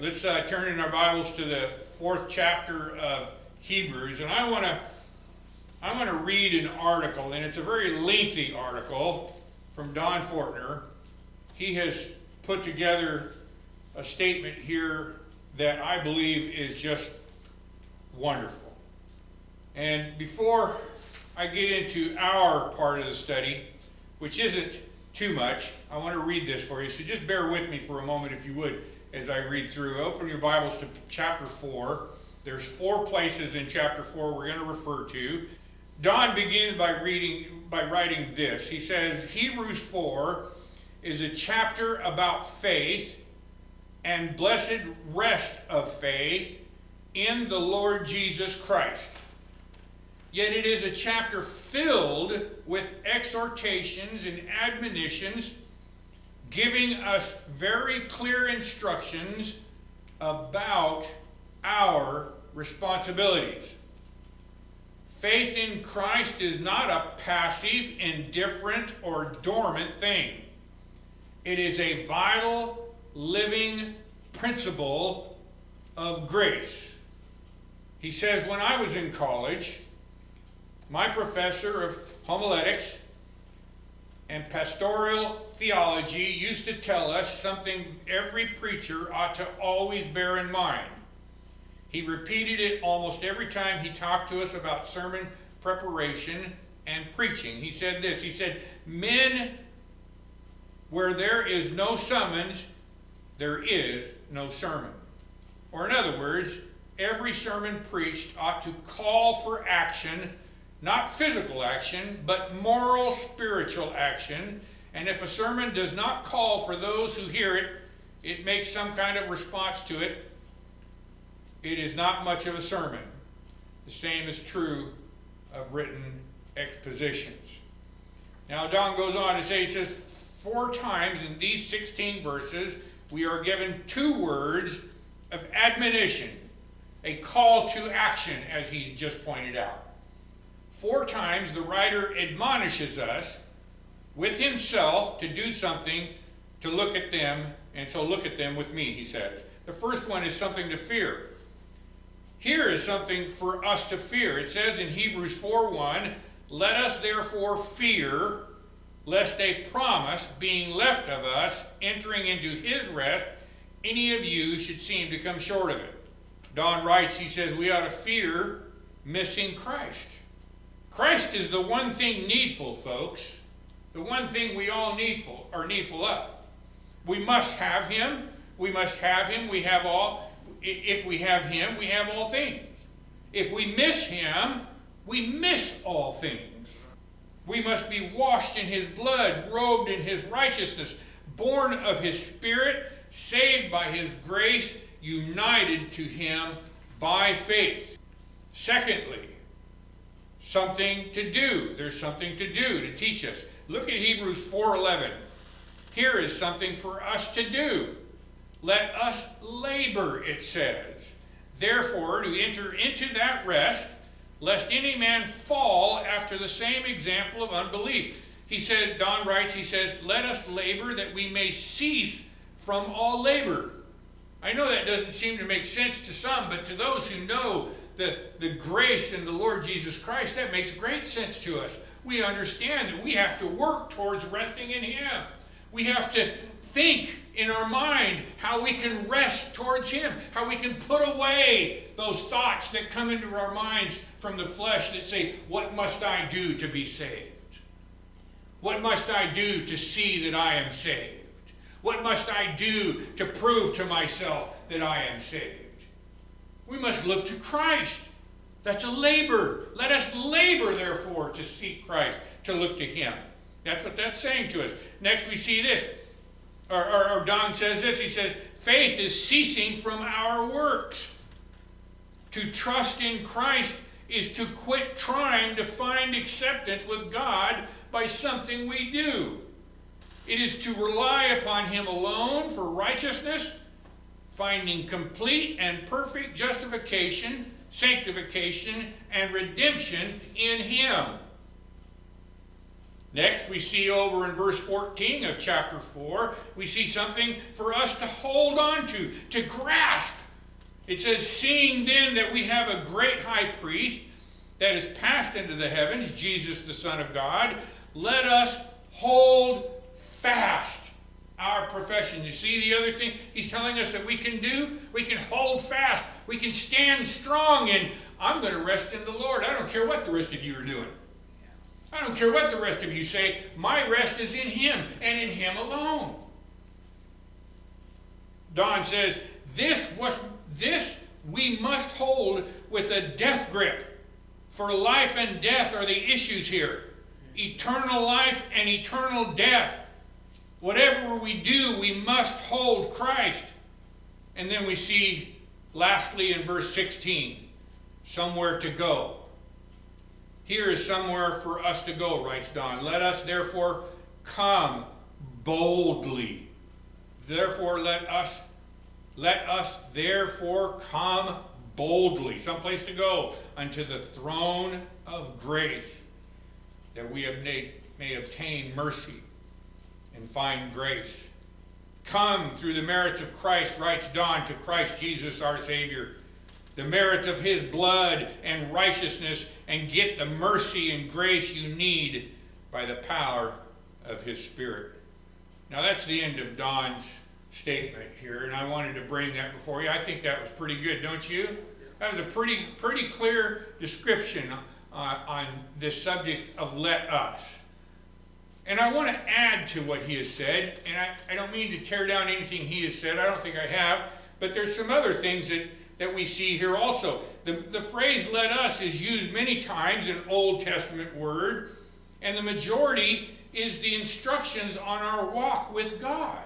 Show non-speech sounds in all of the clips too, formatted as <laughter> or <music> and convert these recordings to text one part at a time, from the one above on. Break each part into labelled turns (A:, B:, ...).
A: let's uh, turn in our Bibles to the fourth chapter of Hebrews, and I want to I want to read an article, and it's a very lengthy article from Don Fortner. He has put together a statement here that I believe is just wonderful. And before I get into our part of the study, which isn't too much, I want to read this for you. So just bear with me for a moment, if you would, as I read through. Open your Bibles to chapter 4. There's four places in chapter 4 we're going to refer to. Don begins by reading by writing this. He says Hebrews 4 is a chapter about faith and blessed rest of faith in the Lord Jesus Christ. Yet it is a chapter filled with exhortations and admonitions, giving us very clear instructions about our responsibilities. Faith in Christ is not a passive, indifferent, or dormant thing. It is a vital, living principle of grace. He says, When I was in college, my professor of homiletics and pastoral theology used to tell us something every preacher ought to always bear in mind. He repeated it almost every time he talked to us about sermon preparation and preaching. He said this He said, Men, where there is no summons, there is no sermon. Or, in other words, every sermon preached ought to call for action, not physical action, but moral, spiritual action. And if a sermon does not call for those who hear it, it makes some kind of response to it it is not much of a sermon. The same is true of written expositions. Now, Don goes on to say, he says, four times in these 16 verses, we are given two words of admonition, a call to action, as he just pointed out. Four times the writer admonishes us with himself to do something to look at them, and so look at them with me, he says. The first one is something to fear. Here is something for us to fear. It says in Hebrews 4:1, "Let us therefore fear lest a promise being left of us entering into his rest any of you should seem to come short of it." Don writes, he says, we ought to fear missing Christ. Christ is the one thing needful, folks. The one thing we all needful are needful of. We must have him. We must have him. We have all if we have him, we have all things. If we miss him, we miss all things. We must be washed in his blood, robed in his righteousness, born of his spirit, saved by his grace, united to him by faith. Secondly, something to do. There's something to do to teach us. Look at Hebrews 4:11. Here is something for us to do. Let us labor, it says. Therefore, to enter into that rest, lest any man fall after the same example of unbelief. He said, Don writes, he says, Let us labor that we may cease from all labor. I know that doesn't seem to make sense to some, but to those who know the, the grace in the Lord Jesus Christ, that makes great sense to us. We understand that we have to work towards resting in Him. We have to think in our mind how we can rest towards Him, how we can put away those thoughts that come into our minds from the flesh that say, What must I do to be saved? What must I do to see that I am saved? What must I do to prove to myself that I am saved? We must look to Christ. That's a labor. Let us labor, therefore, to seek Christ, to look to Him. That's what that's saying to us. Next, we see this or, or, or Don says this, he says, faith is ceasing from our works. To trust in Christ is to quit trying to find acceptance with God by something we do. It is to rely upon Him alone for righteousness, finding complete and perfect justification, sanctification, and redemption in Him. Next, we see over in verse 14 of chapter 4, we see something for us to hold on to, to grasp. It says, Seeing then that we have a great high priest that is passed into the heavens, Jesus the Son of God, let us hold fast our profession. You see the other thing he's telling us that we can do? We can hold fast. We can stand strong and I'm going to rest in the Lord. I don't care what the rest of you are doing. I don't care what the rest of you say. My rest is in Him and in Him alone. Don says, this was this we must hold with a death grip. For life and death are the issues here. Eternal life and eternal death. Whatever we do, we must hold Christ. And then we see, lastly, in verse 16, somewhere to go. Here is somewhere for us to go, writes Don. Let us therefore come boldly. Therefore, let us let us therefore come boldly, someplace to go, unto the throne of grace, that we may, may obtain mercy and find grace. Come through the merits of Christ, writes Don, to Christ Jesus our Savior the merits of his blood and righteousness and get the mercy and grace you need by the power of his spirit. Now that's the end of Don's statement here, and I wanted to bring that before you. I think that was pretty good, don't you? That was a pretty pretty clear description uh, on this subject of let us. And I want to add to what he has said, and I, I don't mean to tear down anything he has said, I don't think I have, but there's some other things that that we see here also. The, the phrase let us is used many times in Old Testament word, and the majority is the instructions on our walk with God.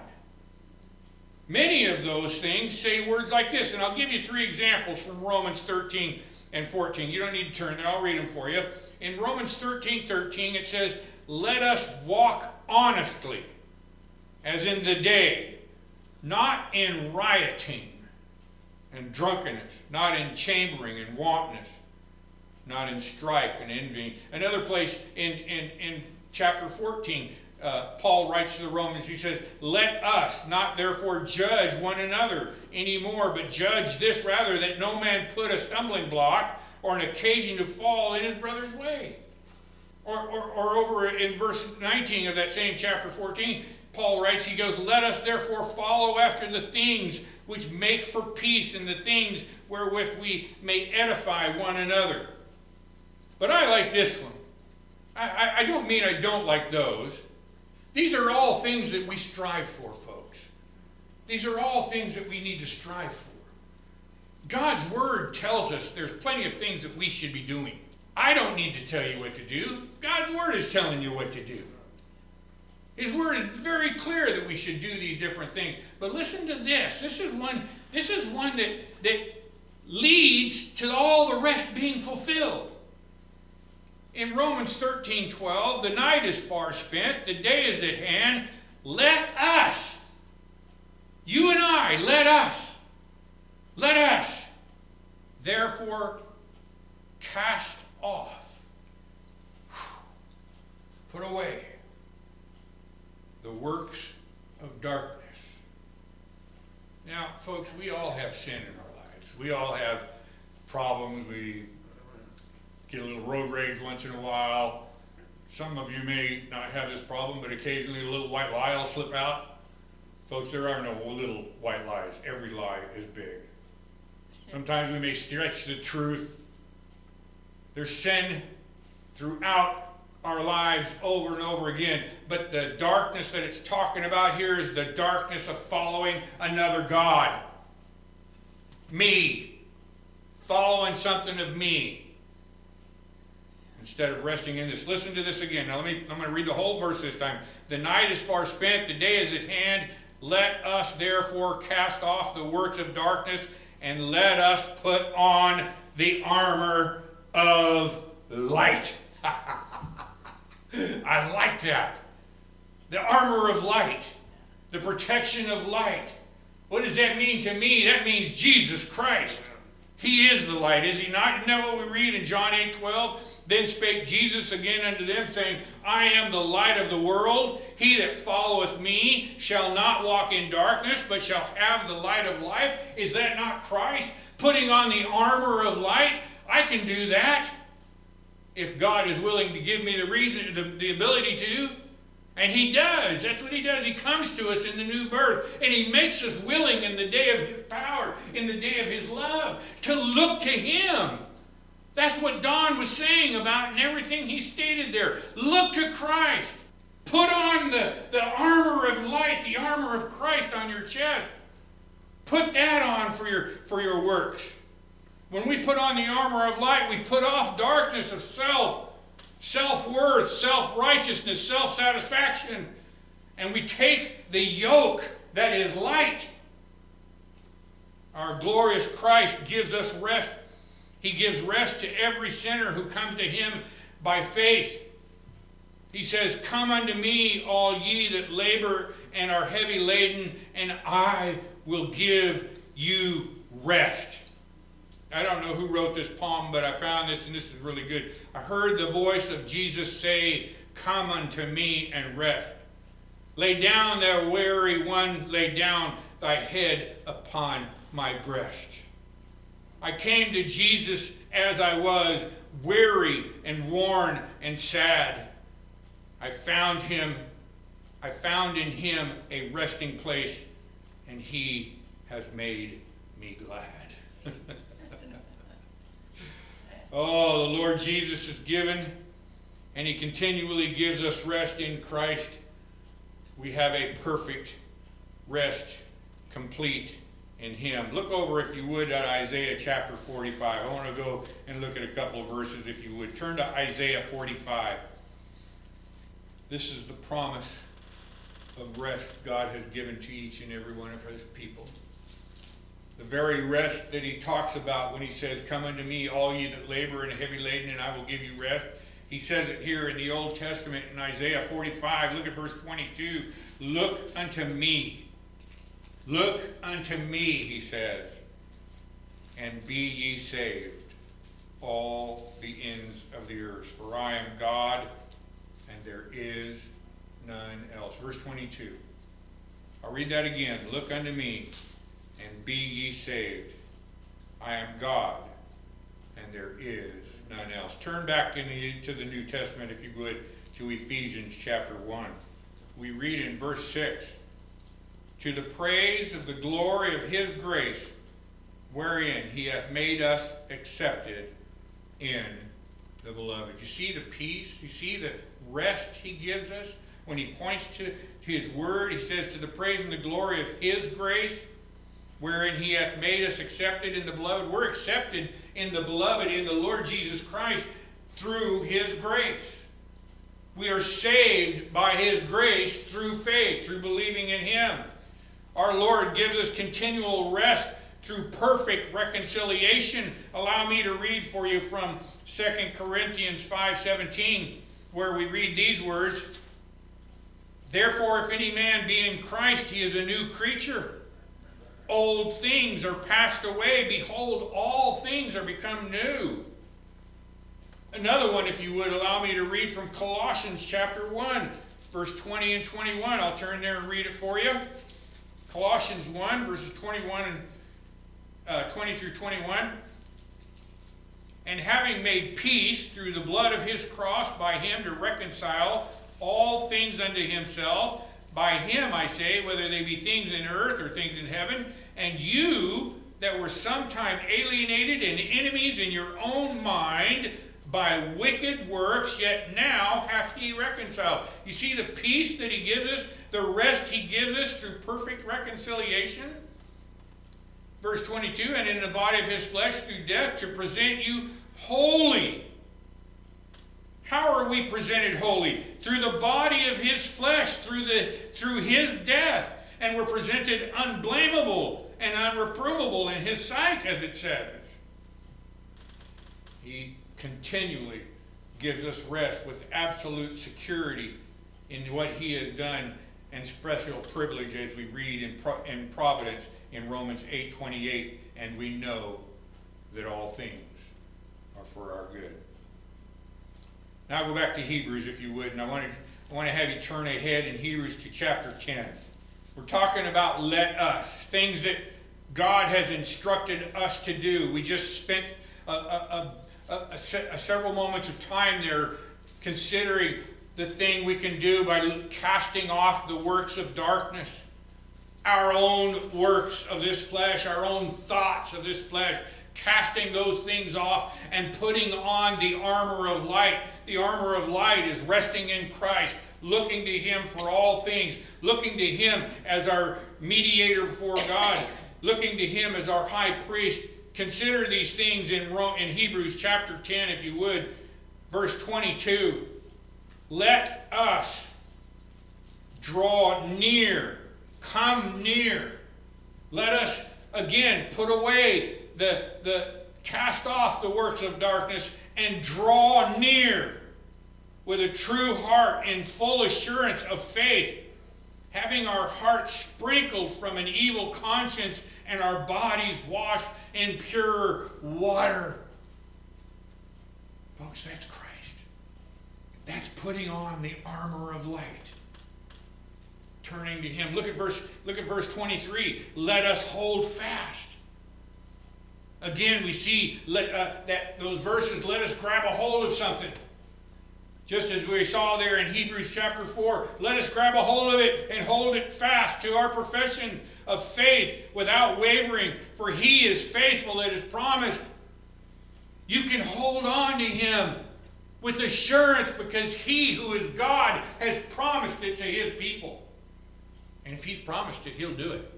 A: Many of those things say words like this, and I'll give you three examples from Romans 13 and 14. You don't need to turn there, I'll read them for you. In Romans 13 13, it says, Let us walk honestly, as in the day, not in rioting and drunkenness, not in chambering and wantonness, not in strife and envying. Another place in, in, in chapter 14, uh, Paul writes to the Romans, he says, Let us not therefore judge one another anymore, but judge this rather, that no man put a stumbling block or an occasion to fall in his brother's way. Or, or, or over in verse 19 of that same chapter 14, Paul writes, he goes, Let us therefore follow after the things which make for peace and the things wherewith we may edify one another. But I like this one. I, I, I don't mean I don't like those. These are all things that we strive for, folks. These are all things that we need to strive for. God's Word tells us there's plenty of things that we should be doing. I don't need to tell you what to do. God's Word is telling you what to do. His word is very clear that we should do these different things. But listen to this. This is one, this is one that, that leads to all the rest being fulfilled. In Romans 13 12, the night is far spent, the day is at hand. Let us, you and I, let us, let us, therefore, cast off, put away the works of darkness. Now, folks, we all have sin in our lives. We all have problems. We get a little road rage once in a while. Some of you may not have this problem, but occasionally a little white lie will slip out. Folks, there are no little white lies. Every lie is big. Sometimes we may stretch the truth. There's sin throughout our lives over and over again. But the darkness that it's talking about here is the darkness of following another God. Me. Following something of me. Instead of resting in this. Listen to this again. Now let me I'm going to read the whole verse this time. The night is far spent, the day is at hand. Let us therefore cast off the works of darkness and let us put on the armor of light. <laughs> I like that. The armor of light, the protection of light. What does that mean to me? That means Jesus Christ. He is the light, is he not? Isn't that what we read in John 8 12? Then spake Jesus again unto them, saying, I am the light of the world. He that followeth me shall not walk in darkness, but shall have the light of life. Is that not Christ? Putting on the armor of light? I can do that if God is willing to give me the reason, the, the ability to. And he does. That's what he does. He comes to us in the new birth. And he makes us willing in the day of his power, in the day of his love, to look to him. That's what Don was saying about and everything he stated there. Look to Christ. Put on the, the armor of light, the armor of Christ on your chest. Put that on for your, for your works. When we put on the armor of light, we put off darkness of self self worth, self righteousness, self satisfaction, and we take the yoke that is light. Our glorious Christ gives us rest. He gives rest to every sinner who comes to him by faith. He says, Come unto me, all ye that labor and are heavy laden, and I will give you rest. I don't know who wrote this poem, but I found this, and this is really good. I heard the voice of Jesus say, Come unto me and rest. Lay down, thou weary one, lay down thy head upon my breast. I came to Jesus as I was, weary and worn and sad. I found him, I found in him a resting place, and he has made me glad. <laughs> Oh, the Lord Jesus is given, and He continually gives us rest in Christ. We have a perfect rest, complete in Him. Look over, if you would, at Isaiah chapter 45. I want to go and look at a couple of verses, if you would. Turn to Isaiah 45. This is the promise of rest God has given to each and every one of His people the very rest that he talks about when he says, Come unto me, all ye that labor and are heavy laden, and I will give you rest. He says it here in the Old Testament in Isaiah 45. Look at verse 22. Look unto me. Look unto me, he says, and be ye saved, all the ends of the earth. For I am God, and there is none else. Verse 22. I'll read that again. Look unto me and be ye saved. I am God, and there is none else. Turn back into the New Testament, if you would, to Ephesians chapter 1. We read in verse 6 To the praise of the glory of his grace, wherein he hath made us accepted in the beloved. You see the peace? You see the rest he gives us? When he points to, to his word, he says, To the praise and the glory of his grace wherein he hath made us accepted in the beloved. We're accepted in the beloved, in the Lord Jesus Christ, through his grace. We are saved by his grace through faith, through believing in him. Our Lord gives us continual rest through perfect reconciliation. Allow me to read for you from 2 Corinthians 5:17 where we read these words, Therefore if any man be in Christ, he is a new creature old things are passed away. Behold, all things are become new. Another one, if you would allow me to read from Colossians chapter 1, verse 20 and 21. I'll turn there and read it for you. Colossians 1, verses 21 and uh, 20 through 21. And having made peace through the blood of his cross by him to reconcile all things unto himself by him, I say, whether they be things in earth or things in heaven, and you that were sometime alienated and enemies in your own mind by wicked works, yet now hath he reconciled. You see the peace that he gives us, the rest he gives us through perfect reconciliation? Verse 22 And in the body of his flesh through death to present you holy how are we presented holy? Through the body of his flesh, through, the, through his death. And we're presented unblameable and unreprovable in his sight, as it says. He continually gives us rest with absolute security in what he has done and special privilege as we read in, in providence in Romans 8:28 and we know that all things are for our good. Now go back to Hebrews if you would, and I want to, I want to have you turn ahead in Hebrews to chapter 10. We're talking about let us, things that God has instructed us to do. We just spent a, a, a, several moments of time there considering the thing we can do by casting off the works of darkness, our own works of this flesh, our own thoughts of this flesh, casting those things off and putting on the armor of light. The armor of light is resting in Christ, looking to Him for all things, looking to Him as our mediator before God, looking to Him as our high priest. Consider these things in, in Hebrews chapter 10, if you would, verse 22. Let us draw near, come near. Let us again put away the, the cast off the works of darkness and draw near with a true heart in full assurance of faith, having our hearts sprinkled from an evil conscience and our bodies washed in pure water. Folks, that's Christ. That's putting on the armor of light. Turning to him. Look at verse look at verse 23. Let us hold fast. Again, we see let, uh, that those verses let us grab a hold of something. Just as we saw there in Hebrews chapter 4, let us grab a hold of it and hold it fast to our profession of faith without wavering, for he is faithful that is promised. You can hold on to him with assurance because he who is God has promised it to his people. And if he's promised it, he'll do it.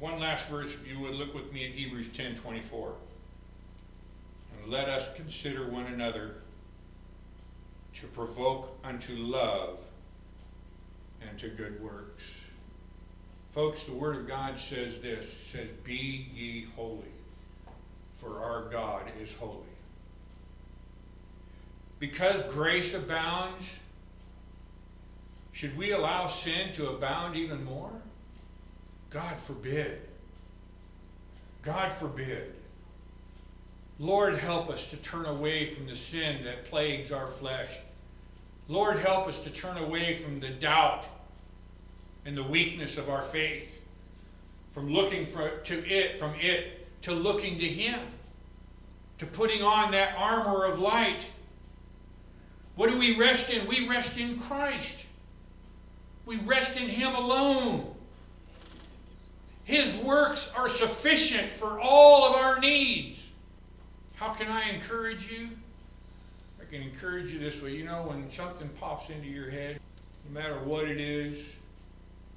A: One last verse, if you would look with me at Hebrews 10 24. And let us consider one another to provoke unto love and to good works. Folks, the Word of God says this says, Be ye holy, for our God is holy. Because grace abounds, should we allow sin to abound even more? God forbid. God forbid. Lord, help us to turn away from the sin that plagues our flesh. Lord, help us to turn away from the doubt and the weakness of our faith, from looking for, to it, from it to looking to Him, to putting on that armor of light what do we rest in? We rest in Christ. We rest in Him alone. His works are sufficient for all of our needs. How can I encourage you? I can encourage you this way. You know, when something pops into your head, no matter what it is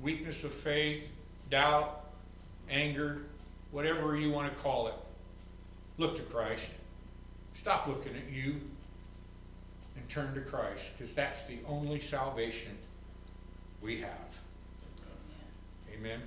A: weakness of faith, doubt, anger, whatever you want to call it look to Christ. Stop looking at you and turn to Christ because that's the only salvation we have. Amen.